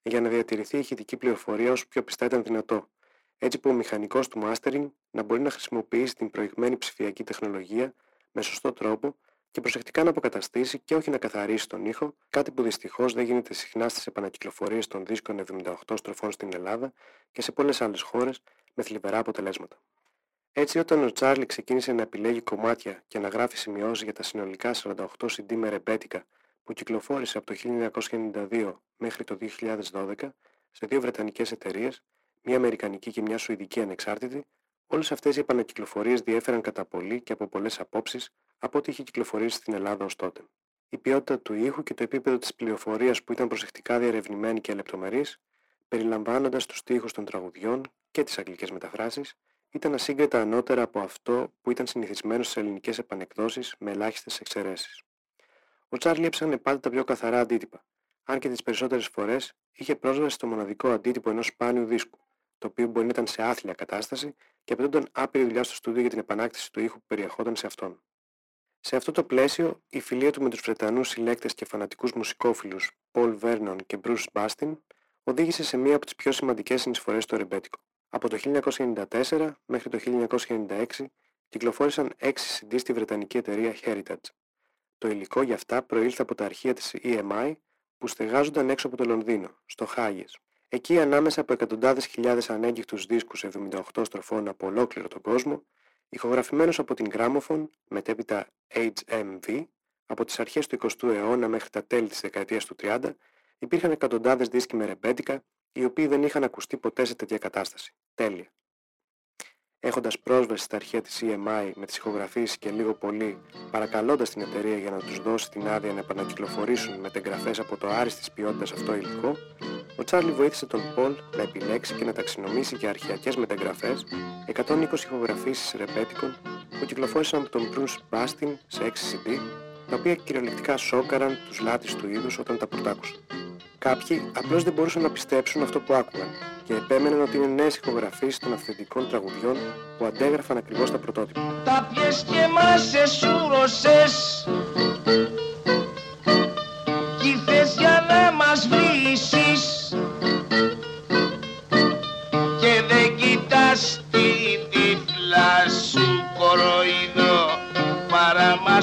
για να διατηρηθεί η ηχητική πληροφορία όσο πιο πιστά ήταν δυνατό, έτσι που ο μηχανικός του mastering να μπορεί να χρησιμοποιήσει την προηγμένη ψηφιακή τεχνολογία με σωστό τρόπο και προσεκτικά να αποκαταστήσει και όχι να καθαρίσει τον ήχο, κάτι που δυστυχώς δεν γίνεται συχνά στις επανακυκλοφορίες των δίσκων 78 στροφών στην Ελλάδα και σε πολλές άλλες χώρες με θλιβερά αποτελέσματα. Έτσι, όταν ο Τσάρλι ξεκίνησε να επιλέγει κομμάτια και να γράφει σημειώσεις για τα συνολικά 48 CD με ρεμπέτικα που κυκλοφόρησε από το 1992 μέχρι το 2012 σε δύο βρετανικές εταιρείες, μια αμερικανική και μια σουηδική ανεξάρτητη, όλες αυτές οι επανακυκλοφορίες διέφεραν κατά πολύ και από πολλές απόψεις από ό,τι είχε κυκλοφορήσει στην Ελλάδα ως τότε. Η ποιότητα του ήχου και το επίπεδο της πληροφορίας που ήταν προσεκτικά διερευνημένη και λεπτομερής, περιλαμβάνοντας τους στίχους των τραγουδιών και τις αγγλικές μεταφράσεις, ήταν ασύγκριτα ανώτερα από αυτό που ήταν συνηθισμένο στις ελληνικές επανεκδόσεις με ελάχιστες εξαιρέσεις. Ο Τσάρλι έψαχνε πάντα τα πιο καθαρά αντίτυπα, αν και τις περισσότερες φορές είχε πρόσβαση στο μοναδικό αντίτυπο ενός σπάνιου δίσκου, το οποίο μπορεί να ήταν σε άθλια κατάσταση και απαιτούνταν άπειρη δουλειά στο στούντιο για την επανάκτηση του ήχου που περιεχόταν σε αυτόν. Σε αυτό το πλαίσιο, η φιλία του με τους Βρετανούς συλλέκτες και φανατικούς μουσικόφιλους Paul Vernon και Bruce Bastin οδήγησε σε μία από τις πιο σημαντικές συνεισφορές στο ρεμπέτικο. Από το 1994 μέχρι το 1996 κυκλοφόρησαν 6 CD στη βρετανική εταιρεία Heritage. Το υλικό για αυτά προήλθε από τα αρχεία της EMI που στεγάζονταν έξω από το Λονδίνο, στο Χάγες. Εκεί ανάμεσα από εκατοντάδες χιλιάδες ανέγκυχτους δίσκους 78 στροφών από ολόκληρο τον κόσμο, ηχογραφημένους από την Gramophone, μετέπειτα HMV, από τις αρχές του 20ου αιώνα μέχρι τα τέλη της δεκαετίας του 30, υπήρχαν εκατοντάδες δίσκοι με ρεμπέτικα, οι οποίοι δεν είχαν ακουστεί ποτέ σε τέτοια κατάσταση. Τέλεια. Έχοντας πρόσβαση στα αρχεία της EMI με τις ηχογραφίες και λίγο πολύ, παρακαλώντας την εταιρεία για να τους δώσει την άδεια να επανακυκλοφορήσουν μετεγγραφές από το άριστης ποιότητας αυτό υλικό, ο Τσάρλι βοήθησε τον Πολ να επιλέξει και να ταξινομήσει για αρχαιακές μεταγραφές 120 ηχογραφήσεις ρεπέτικων που κυκλοφόρησαν από τον Bruce Μπάστιν σε 6 CD, τα οποία κυριολεκτικά σόκαραν τους λάτρεις του είδους όταν τα πρωτάκουσαν. Κάποιοι απλώς δεν μπορούσαν να πιστέψουν αυτό που άκουγαν και επέμεναν ότι είναι νέες ηχογραφήσεις των αυθεντικών τραγουδιών που αντέγραφαν ακριβώς τα πρωτότυπα. Τα πιες και μας εσούρωσες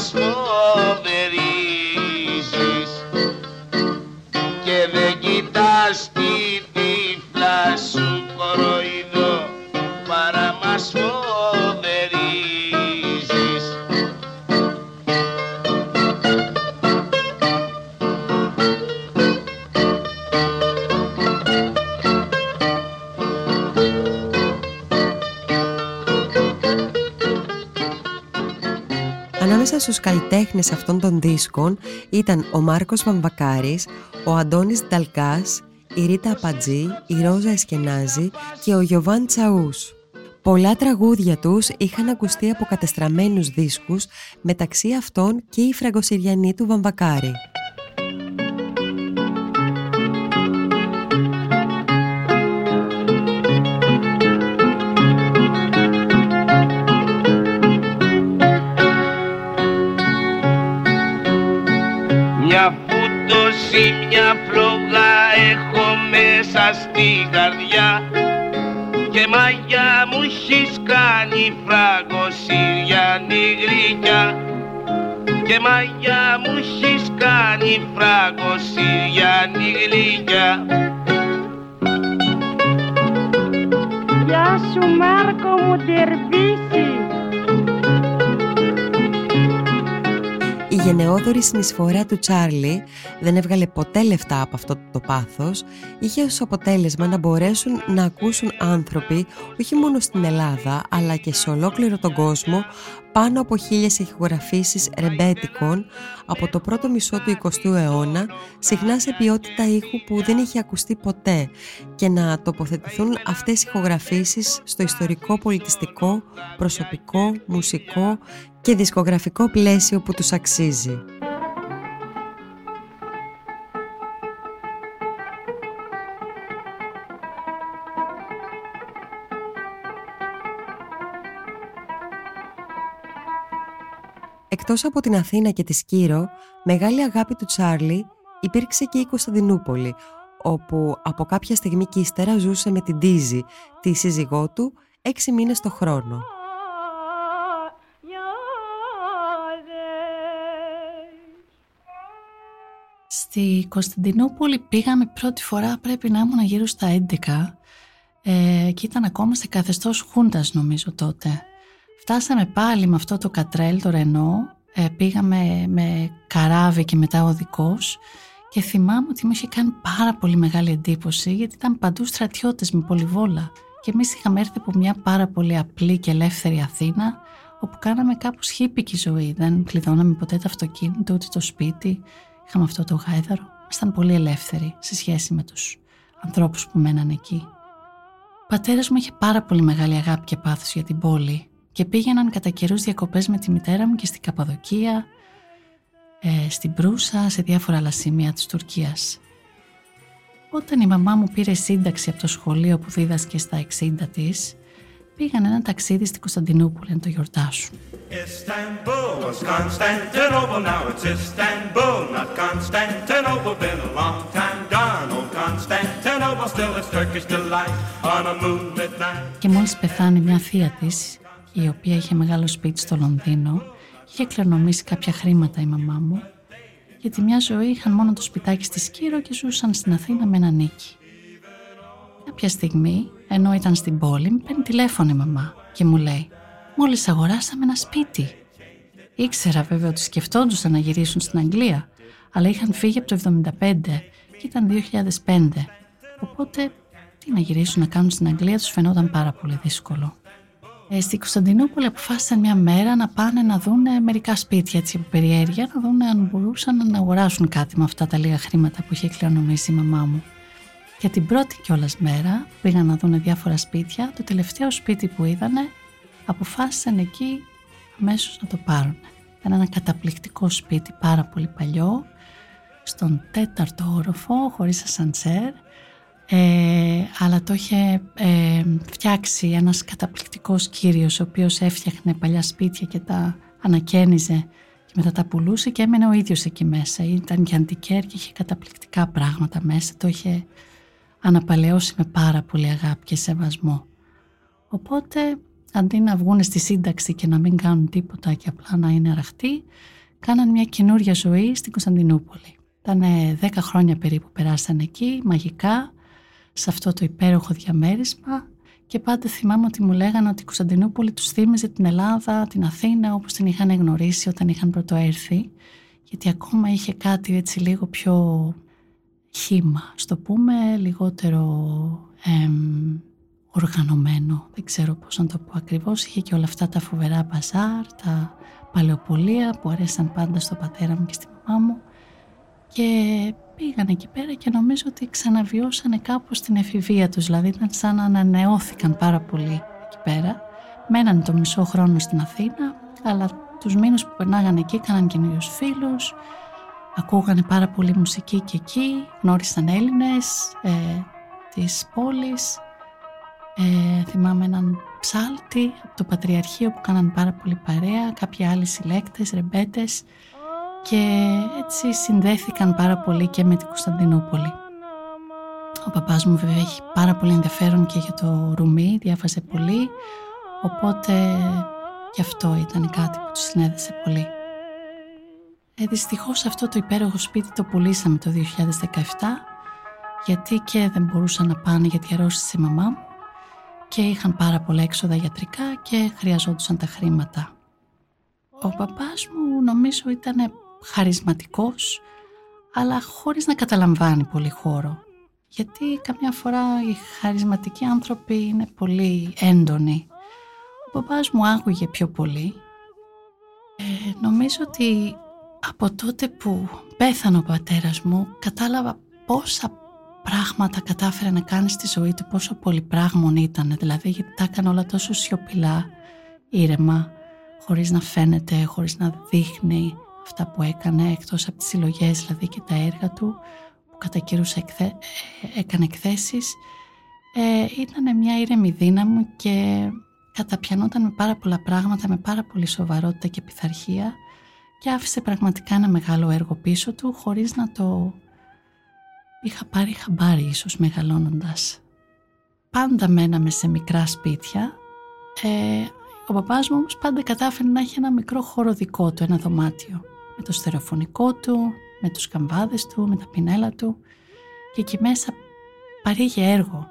small. Στους καλλιτέχνες αυτών των δίσκων ήταν ο Μάρκος Βαμβακάρης, ο Αντώνης Νταλκάς, η Ρίτα Απατζή, η Ρόζα Εσκενάζη και ο Γιωβάν Τσαούς. Πολλά τραγούδια τους είχαν ακουστεί από κατεστραμμένους δίσκους, μεταξύ αυτών και η Φραγκοσυριανή του Βαμβακάρη. Και μαγιά μου έχεις κάνει φραγκοσυριανή γλυκιά και μαγιά μου έχεις κάνει φραγκοσυριανή γλυκιά Γεια σου Μάρκο μου τερβίση γενναιόδορη συνεισφορά του Τσάρλι δεν έβγαλε ποτέ λεφτά από αυτό το πάθος, είχε ως αποτέλεσμα να μπορέσουν να ακούσουν άνθρωποι όχι μόνο στην Ελλάδα αλλά και σε ολόκληρο τον κόσμο πάνω από χίλιες ηχογραφήσεις ρεμπέτικων από το πρώτο μισό του 20ου αιώνα, συχνά σε ποιότητα ήχου που δεν είχε ακουστεί ποτέ. Και να τοποθετηθούν αυτές οι ηχογραφήσεις στο ιστορικό, πολιτιστικό, προσωπικό, μουσικό και δισκογραφικό πλαίσιο που τους αξίζει. Εκτός από την Αθήνα και τη Σκύρο, μεγάλη αγάπη του Τσάρλι υπήρξε και η Κωνσταντινούπολη, όπου από κάποια στιγμή και ύστερα ζούσε με την Τίζη, τη σύζυγό του, έξι μήνες το χρόνο. Στη Κωνσταντινούπολη πήγαμε πρώτη φορά πρέπει να ήμουν γύρω στα 11 ε, και ήταν ακόμα σε καθεστώς χούντας νομίζω τότε. Φτάσαμε πάλι με αυτό το κατρέλ, το Ρενό, ε, πήγαμε με καράβι και μετά οδικός και θυμάμαι ότι μου είχε κάνει πάρα πολύ μεγάλη εντύπωση γιατί ήταν παντού στρατιώτες με πολυβόλα και εμείς είχαμε έρθει από μια πάρα πολύ απλή και ελεύθερη Αθήνα όπου κάναμε κάπως χύπικη ζωή, δεν κλειδώναμε ποτέ το αυτοκίνητο ούτε το σπίτι, είχαμε αυτό το γάιδαρο, ήμασταν πολύ ελεύθεροι σε σχέση με τους ανθρώπους που μέναν εκεί. Ο πατέρας μου είχε πάρα πολύ μεγάλη αγάπη και πάθος για την πόλη και πήγαιναν κατά καιρούς διακοπές με τη μητέρα μου και στην Καπαδοκία, ε, στην Προύσα, σε διάφορα άλλα σημεία της Τουρκίας. Όταν η μαμά μου πήρε σύνταξη από το σχολείο που δίδασκε στα 60 της, πήγαν ένα ταξίδι στην Κωνσταντινούπολη να το γιορτάσουν. Istanbul was Constantinople, now it's Istanbul, not Constantinople. Been a long time gone, old Constantinople, still it's Turkish delight on a moonlit night. Και μόλις πεθάνει μια θεία της, η οποία είχε μεγάλο σπίτι στο Λονδίνο, είχε κληρονομήσει κάποια χρήματα η μαμά μου, γιατί μια ζωή είχαν μόνο το σπιτάκι στη Σκύρο και ζούσαν στην Αθήνα με ένα νίκη. Κάποια στιγμή, ενώ ήταν στην πόλη, μου παίρνει τηλέφωνο η μαμά και μου λέει «Μόλις αγοράσαμε ένα σπίτι». Ήξερα βέβαια ότι σκεφτόντουσαν να γυρίσουν στην Αγγλία, αλλά είχαν φύγει από το 1975 και ήταν 2005. Οπότε, τι να γυρίσουν να κάνουν στην Αγγλία τους φαινόταν πάρα πολύ δύσκολο. Ε, στην Κωνσταντινούπολη αποφάσισαν μια μέρα να πάνε να δουν μερικά σπίτια έτσι από περιέργεια, να δουν αν μπορούσαν να αγοράσουν κάτι με αυτά τα λίγα χρήματα που είχε κληρονομήσει η μαμά μου. Για την πρώτη κιόλας μέρα πήγαν να δουν διάφορα σπίτια. Το τελευταίο σπίτι που είδανε αποφάσισαν εκεί αμέσως να το πάρουν. Ήταν ένα καταπληκτικό σπίτι πάρα πολύ παλιό στον τέταρτο όροφο χωρίς ασανσέρ ε, αλλά το είχε ε, φτιάξει ένας καταπληκτικός κύριος ο οποίος έφτιαχνε παλιά σπίτια και τα ανακαίνιζε και μετά τα πουλούσε και έμενε ο ίδιος εκεί μέσα. Ήταν και αντικέρ και είχε καταπληκτικά πράγματα μέσα. Το είχε αναπαλαιώσει με πάρα πολύ αγάπη και σεβασμό. Οπότε αντί να βγουν στη σύνταξη και να μην κάνουν τίποτα και απλά να είναι αραχτοί, κάναν μια καινούρια ζωή στην Κωνσταντινούπολη. Ήταν 10 χρόνια περίπου περάσαν εκεί, μαγικά, σε αυτό το υπέροχο διαμέρισμα και πάντα θυμάμαι ότι μου λέγανε ότι η Κωνσταντινούπολη τους θύμιζε την Ελλάδα, την Αθήνα όπως την είχαν γνωρίσει όταν είχαν πρωτοέρθει γιατί ακόμα είχε κάτι έτσι λίγο πιο χήμα, στο πούμε λιγότερο εμ, οργανωμένο, δεν ξέρω πώς να το πω ακριβώς, είχε και όλα αυτά τα φοβερά μπαζάρ, τα παλαιοπολία που αρέσαν πάντα στο πατέρα μου και στη μαμά μου. Και πήγαν εκεί πέρα και νομίζω ότι ξαναβιώσανε κάπως την εφηβεία τους, δηλαδή ήταν σαν να ανανεώθηκαν πάρα πολύ εκεί πέρα. Μένανε το μισό χρόνο στην Αθήνα, αλλά τους μήνες που περνάγανε εκεί έκαναν καινούριους φίλους, ακούγανε πάρα πολύ μουσική και εκεί, γνώρισαν Έλληνες ε, της πόλης, ε, θυμάμαι έναν ψάλτη από το Πατριαρχείο που κάναν πάρα πολύ παρέα, κάποιοι άλλοι συλλέκτες, ρεμπέτες και έτσι συνδέθηκαν πάρα πολύ και με την Κωνσταντινούπολη. Ο παπάς μου βέβαια έχει πάρα πολύ ενδιαφέρον και για το Ρουμί, διάβαζε πολύ, οπότε και αυτό ήταν κάτι που του συνέδεσε πολύ. Ε, δυστυχώς αυτό το υπέροχο σπίτι το πουλήσαμε το 2017 γιατί και δεν μπορούσαν να πάνε γιατί αρρώστησε η μαμά μου και είχαν πάρα πολλά έξοδα γιατρικά και χρειαζόντουσαν τα χρήματα. Ο παπάς μου νομίζω ήταν χαρισματικός αλλά χωρίς να καταλαμβάνει πολύ χώρο γιατί καμιά φορά οι χαρισματικοί άνθρωποι είναι πολύ έντονοι. Ο παπάς μου άκουγε πιο πολύ. Ε, νομίζω ότι από τότε που πέθανε ο πατέρας μου κατάλαβα πόσα πράγματα κατάφερε να κάνει στη ζωή του, πόσο πολυπράγμον ήταν, δηλαδή γιατί τα έκανε όλα τόσο σιωπηλά, ήρεμα, χωρίς να φαίνεται, χωρίς να δείχνει, αυτά που έκανε εκτός από τις συλλογές δηλαδή και τα έργα του που κατά καιρούς εκθέ, ε, έκανε εκθέσεις. Ε, ήταν μια ήρεμη δύναμη και καταπιανόταν με πάρα πολλά πράγματα με πάρα πολύ σοβαρότητα και πειθαρχία και άφησε πραγματικά ένα μεγάλο έργο πίσω του χωρίς να το είχα πάρει χαμπάρι ίσως μεγαλώνοντας. Πάντα μέναμε σε μικρά σπίτια ε, ο παπάς μου όμως πάντα κατάφερε να έχει ένα μικρό χώρο δικό του, ένα δωμάτιο με το στερεοφωνικό του, με τους καμβάδες του, με τα πινέλα του και εκεί μέσα παρήγε έργο.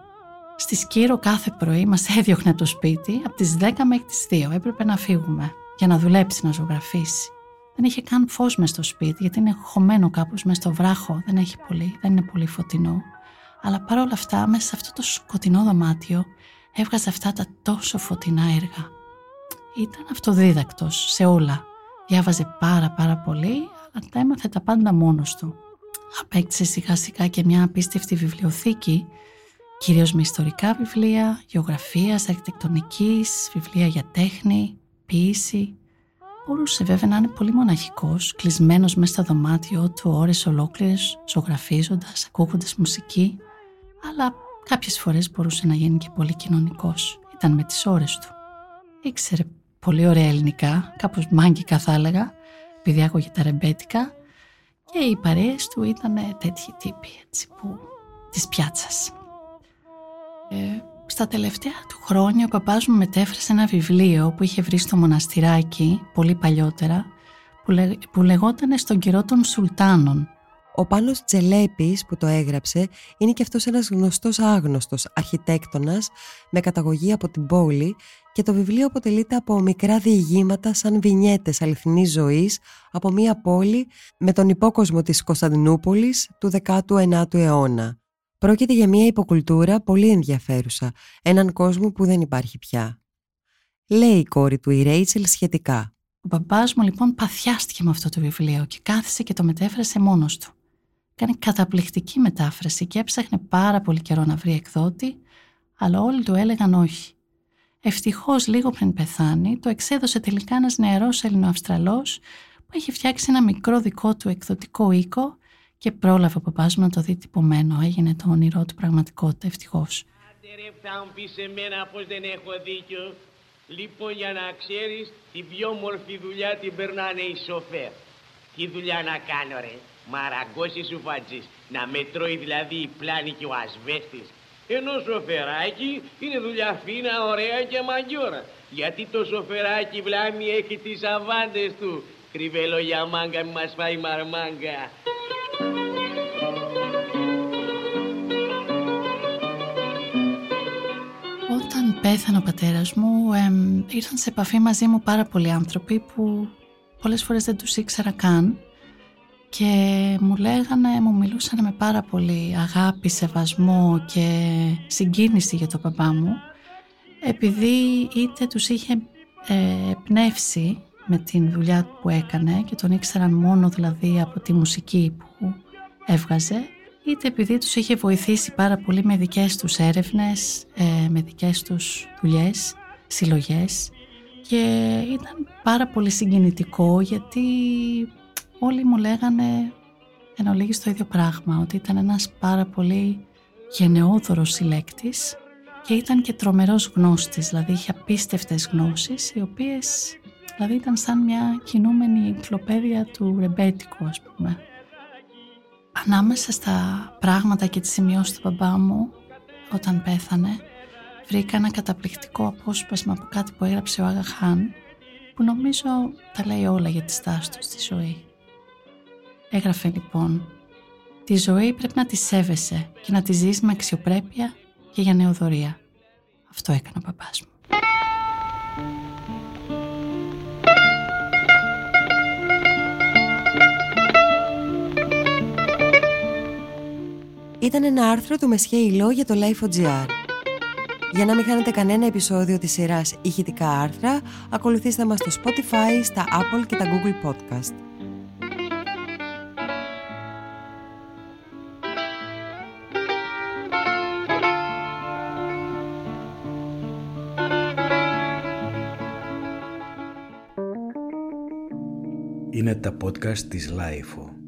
Στη Σκύρο κάθε πρωί μας έδιωχνε από το σπίτι από τις 10 μέχρι τις 2. Έπρεπε να φύγουμε για να δουλέψει, να ζωγραφίσει. Δεν είχε καν φως μέσα στο σπίτι γιατί είναι χωμένο κάπως μέσα στο βράχο. Δεν έχει πολύ, δεν είναι πολύ φωτεινό. Αλλά παρόλα αυτά μέσα σε αυτό το σκοτεινό δωμάτιο έβγαζε αυτά τα τόσο φωτεινά έργα. Ήταν αυτοδίδακτος σε όλα. Διάβαζε πάρα πάρα πολύ, αλλά τα έμαθε τα πάντα μόνος του. Απέκτησε σιγά σιγά και μια απίστευτη βιβλιοθήκη, κυρίως με ιστορικά βιβλία, γεωγραφίας, αρχιτεκτονικής, βιβλία για τέχνη, ποίηση. Μπορούσε βέβαια να είναι πολύ μοναχικός, κλεισμένος μέσα στο δωμάτιό του ώρες ολόκληρες, ζωγραφίζοντας, ακούγοντας μουσική, αλλά κάποιες φορές μπορούσε να γίνει και πολύ κοινωνικός. Ήταν με τις ώρες του. Ήξερε πολύ ωραία ελληνικά, κάπως μάγκικα θα έλεγα, επειδή άκουγε τα ρεμπέτικα και οι παρέες του ήταν τέτοιοι τύποι έτσι, που, της πιάτσας. Ε, στα τελευταία του χρόνια ο παπάς μου μετέφρασε ένα βιβλίο που είχε βρει στο μοναστηράκι πολύ παλιότερα που, λε, που λεγόταν «Στον καιρό των Σουλτάνων». Ο Πάνος Τζελέπης που το έγραψε είναι και αυτός ένας γνωστός άγνωστος αρχιτέκτονας με καταγωγή από την πόλη και το βιβλίο αποτελείται από μικρά διηγήματα σαν βινιέτες αληθινής ζωής από μια πόλη με τον υπόκοσμο της Κωνσταντινούπολης του 19ου αιώνα. Πρόκειται για μια υποκουλτούρα πολύ ενδιαφέρουσα, έναν κόσμο που δεν υπάρχει πια. Λέει η κόρη του η Ρέιτσελ σχετικά. Ο μπαμπάς μου λοιπόν παθιάστηκε με αυτό το βιβλίο και κάθισε και το μετέφρασε μόνος του. Κάνει καταπληκτική μετάφραση και έψαχνε πάρα πολύ καιρό να βρει εκδότη, αλλά όλοι του έλεγαν όχι. Ευτυχώς λίγο πριν πεθάνει, το εξέδωσε τελικά ένας νεαρός Ελληνοαυστραλό που έχει φτιάξει ένα μικρό δικό του εκδοτικό οίκο και πρόλαβε ο παπάς μου να το δει τυπωμένο. Έγινε το όνειρό του πραγματικότητα, ευτυχώς. θα μου πει σε μένα πως δεν έχω δίκιο. Λοιπόν για να ξέρεις την πιο μορφή δουλειά την περνάνε οι σοφέρ. Τι δουλειά να κάνω ρε. Μαραγκώσει σου φατζής. Να μετρώει δηλαδή η πλάνη και ο ασβέστης. Ενώ σοφεράκι είναι δουλειά φίνα, ωραία και μαγιόρα. Γιατί το σοφεράκι βλάμι έχει τις αβάντες του. Κρυβέλο για μάγκα μη μας φάει μαρμάγκα. Πέθανε ο πατέρας μου, ήρθαν σε επαφή μαζί μου πάρα πολλοί άνθρωποι που πολλές φορές δεν τους ήξερα καν. Και μου λέγανε, μου μιλούσαν με πάρα πολύ αγάπη, σεβασμό και συγκίνηση για τον παπά μου επειδή είτε τους είχε ε, πνεύσει με την δουλειά που έκανε και τον ήξεραν μόνο δηλαδή από τη μουσική που έβγαζε είτε επειδή τους είχε βοηθήσει πάρα πολύ με δικές τους έρευνες, ε, με δικές τους δουλειές, συλλογές και ήταν πάρα πολύ συγκινητικό γιατί όλοι μου λέγανε εν ολίγης το ίδιο πράγμα, ότι ήταν ένας πάρα πολύ γενναιόδωρος συλλέκτης και ήταν και τρομερός γνώστης, δηλαδή είχε απίστευτες γνώσεις οι οποίες δηλαδή ήταν σαν μια κινούμενη ενκλοπαίδεια του ρεμπέτικου ας πούμε. Ανάμεσα στα πράγματα και τις σημειώσεις του μπαμπά μου όταν πέθανε βρήκα ένα καταπληκτικό απόσπασμα από κάτι που έγραψε ο Άγα Χάν που νομίζω τα λέει όλα για τη στάση του στη ζωή. Έγραφε λοιπόν «Τη ζωή πρέπει να τη σέβεσαι και να τη ζεις με αξιοπρέπεια και για νεοδορία». Αυτό έκανε ο παπάς μου. Ήταν ένα άρθρο του Μεσχέ Ιλό για το Life.gr. Για να μην χάνετε κανένα επεισόδιο της σειράς ηχητικά άρθρα, ακολουθήστε μας στο Spotify, στα Apple και τα Google Podcast. Είναι τα podcast της Lifeo.